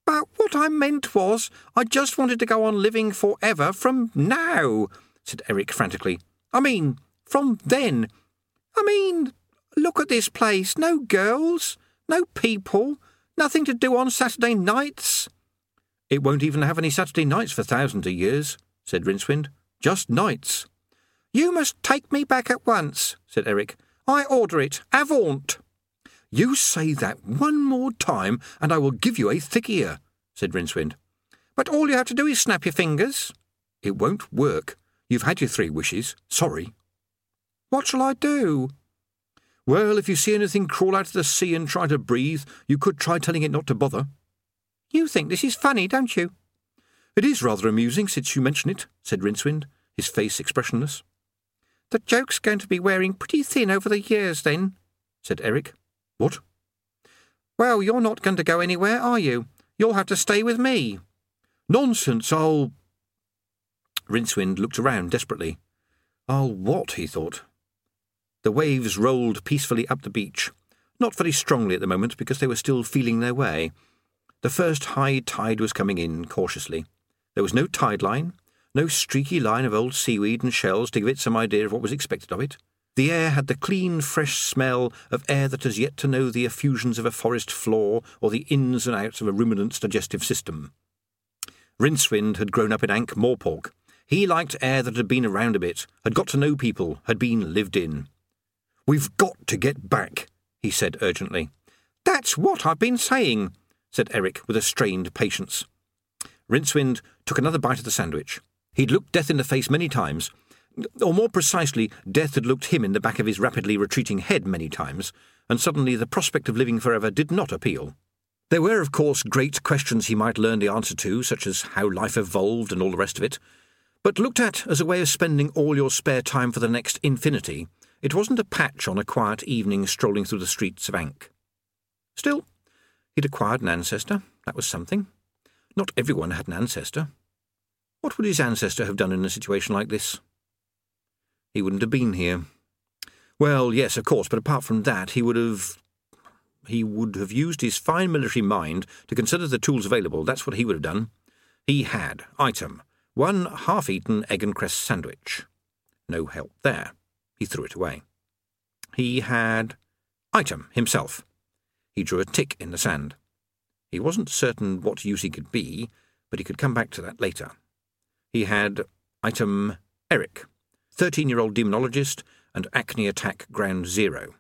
But what I meant was, I just wanted to go on living forever from now, said Eric frantically. I mean, from then. I mean, Look at this place. No girls, no people, nothing to do on Saturday nights. It won't even have any Saturday nights for thousands of years, said Rincewind. Just nights. You must take me back at once, said Eric. I order it. Avaunt. You say that one more time, and I will give you a thick ear, said Rincewind. But all you have to do is snap your fingers. It won't work. You've had your three wishes. Sorry. What shall I do? Well, if you see anything crawl out of the sea and try to breathe, you could try telling it not to bother. You think this is funny, don't you? It is rather amusing since you mention it, said Rincewind, his face expressionless. The joke's going to be wearing pretty thin over the years, then, said Eric. What? Well, you're not going to go anywhere, are you? You'll have to stay with me. Nonsense, I'll. Rincewind looked around desperately. I'll what? he thought. The waves rolled peacefully up the beach, not very strongly at the moment because they were still feeling their way. The first high tide was coming in cautiously. There was no tide line, no streaky line of old seaweed and shells to give it some idea of what was expected of it. The air had the clean, fresh smell of air that has yet to know the effusions of a forest floor or the ins and outs of a ruminant's digestive system. Rincewind had grown up in Ankh Morpork. He liked air that had been around a bit, had got to know people, had been lived in. We've got to get back, he said urgently. That's what I've been saying, said Eric with a strained patience. Rincewind took another bite of the sandwich. He'd looked death in the face many times, or more precisely, death had looked him in the back of his rapidly retreating head many times, and suddenly the prospect of living forever did not appeal. There were, of course, great questions he might learn the answer to, such as how life evolved and all the rest of it, but looked at as a way of spending all your spare time for the next infinity, it wasn't a patch on a quiet evening strolling through the streets of Ankh. Still, he'd acquired an ancestor. That was something. Not everyone had an ancestor. What would his ancestor have done in a situation like this? He wouldn't have been here. Well, yes, of course, but apart from that, he would have. He would have used his fine military mind to consider the tools available. That's what he would have done. He had. Item. One half eaten egg and cress sandwich. No help there. He threw it away. He had item himself. He drew a tick in the sand. He wasn't certain what use he could be, but he could come back to that later. He had item Eric, 13 year old demonologist and acne attack ground zero.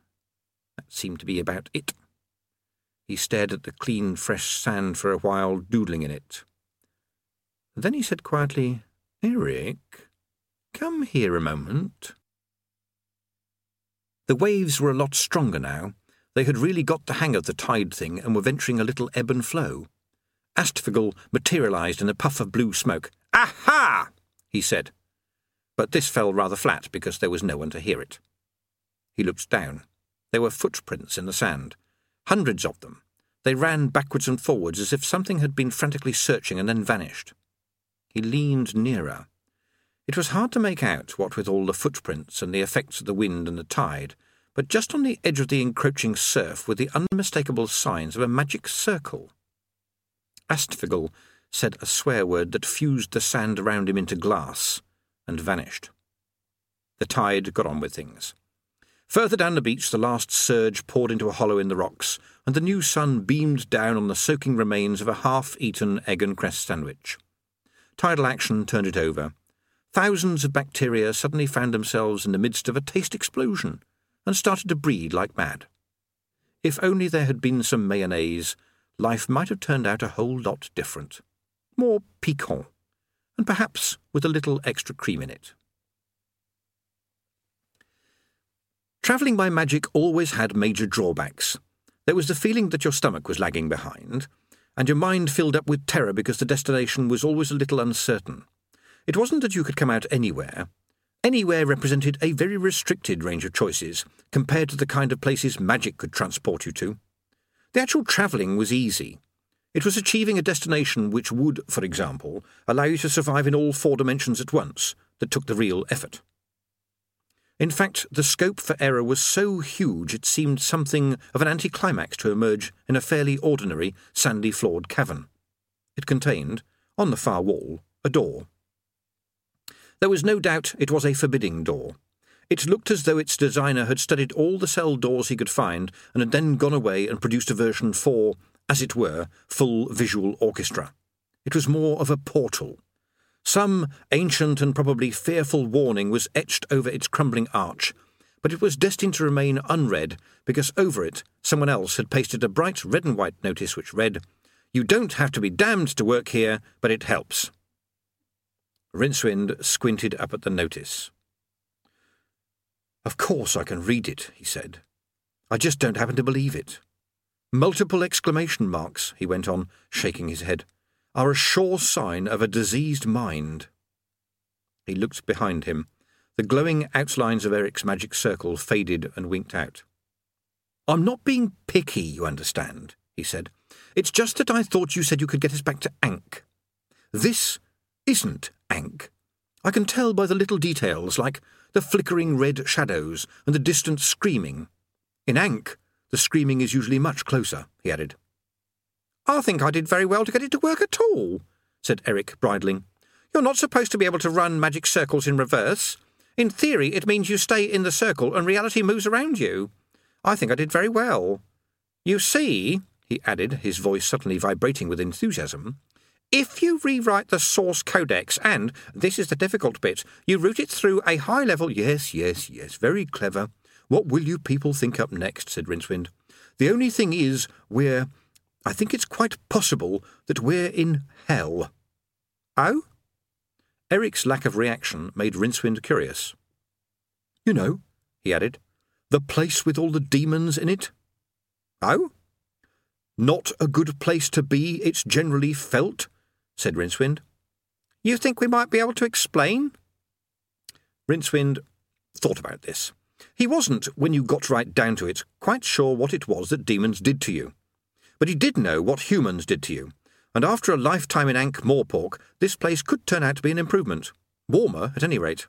That seemed to be about it. He stared at the clean, fresh sand for a while, doodling in it. Then he said quietly, Eric, come here a moment. The waves were a lot stronger now. They had really got the hang of the tide thing and were venturing a little ebb and flow. Astfgl materialized in a puff of blue smoke. Aha! he said. But this fell rather flat because there was no one to hear it. He looked down. There were footprints in the sand. Hundreds of them. They ran backwards and forwards as if something had been frantically searching and then vanished. He leaned nearer. It was hard to make out, what with all the footprints and the effects of the wind and the tide, but just on the edge of the encroaching surf were the unmistakable signs of a magic circle. Astfgl said a swear word that fused the sand around him into glass and vanished. The tide got on with things. Further down the beach, the last surge poured into a hollow in the rocks, and the new sun beamed down on the soaking remains of a half eaten egg and cress sandwich. Tidal action turned it over. Thousands of bacteria suddenly found themselves in the midst of a taste explosion and started to breed like mad. If only there had been some mayonnaise, life might have turned out a whole lot different. More piquant, and perhaps with a little extra cream in it. Travelling by magic always had major drawbacks. There was the feeling that your stomach was lagging behind, and your mind filled up with terror because the destination was always a little uncertain. It wasn't that you could come out anywhere. Anywhere represented a very restricted range of choices compared to the kind of places magic could transport you to. The actual travelling was easy. It was achieving a destination which would, for example, allow you to survive in all four dimensions at once that took the real effort. In fact, the scope for error was so huge it seemed something of an anticlimax to emerge in a fairly ordinary, sandy floored cavern. It contained, on the far wall, a door. There was no doubt it was a forbidding door. It looked as though its designer had studied all the cell doors he could find and had then gone away and produced a version for, as it were, full visual orchestra. It was more of a portal. Some ancient and probably fearful warning was etched over its crumbling arch, but it was destined to remain unread because over it someone else had pasted a bright red and white notice which read, You don't have to be damned to work here, but it helps. Rincewind squinted up at the notice. Of course I can read it, he said. I just don't happen to believe it. Multiple exclamation marks, he went on, shaking his head, are a sure sign of a diseased mind. He looked behind him. The glowing outlines of Eric's magic circle faded and winked out. I'm not being picky, you understand, he said. It's just that I thought you said you could get us back to Ankh. This isn't Ankh. I can tell by the little details, like the flickering red shadows and the distant screaming. In Ankh, the screaming is usually much closer, he added. I think I did very well to get it to work at all, said Eric, bridling. You're not supposed to be able to run magic circles in reverse. In theory, it means you stay in the circle and reality moves around you. I think I did very well. You see, he added, his voice suddenly vibrating with enthusiasm, if you rewrite the source codex and, this is the difficult bit, you route it through a high level. Yes, yes, yes, very clever. What will you people think up next? said Rincewind. The only thing is, we're. I think it's quite possible that we're in hell. Oh? Eric's lack of reaction made Rincewind curious. You know, he added, the place with all the demons in it. Oh? Not a good place to be, it's generally felt, said Rincewind. You think we might be able to explain? Rincewind thought about this. He wasn't, when you got right down to it, quite sure what it was that demons did to you. But he did know what humans did to you, and after a lifetime in Ankh Morpork, this place could turn out to be an improvement. Warmer, at any rate.